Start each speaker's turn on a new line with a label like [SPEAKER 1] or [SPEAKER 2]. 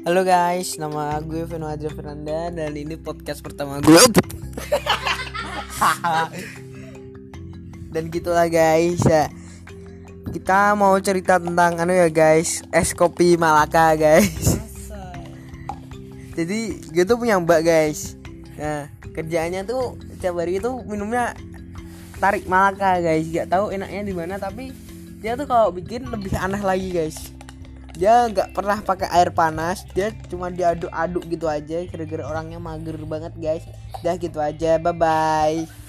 [SPEAKER 1] Halo guys, nama gue Vino Adria Fernanda dan ini podcast pertama gue. dan gitulah guys ya. Kita mau cerita tentang anu ya guys, es kopi Malaka guys. Jadi gue tuh punya mbak guys. Nah kerjaannya tuh setiap hari itu minumnya tarik Malaka guys. Gak tahu enaknya di mana tapi dia tuh kalau bikin lebih aneh lagi guys dia nggak pernah pakai air panas dia cuma diaduk-aduk gitu aja kira-kira orangnya mager banget guys. Dah gitu aja bye bye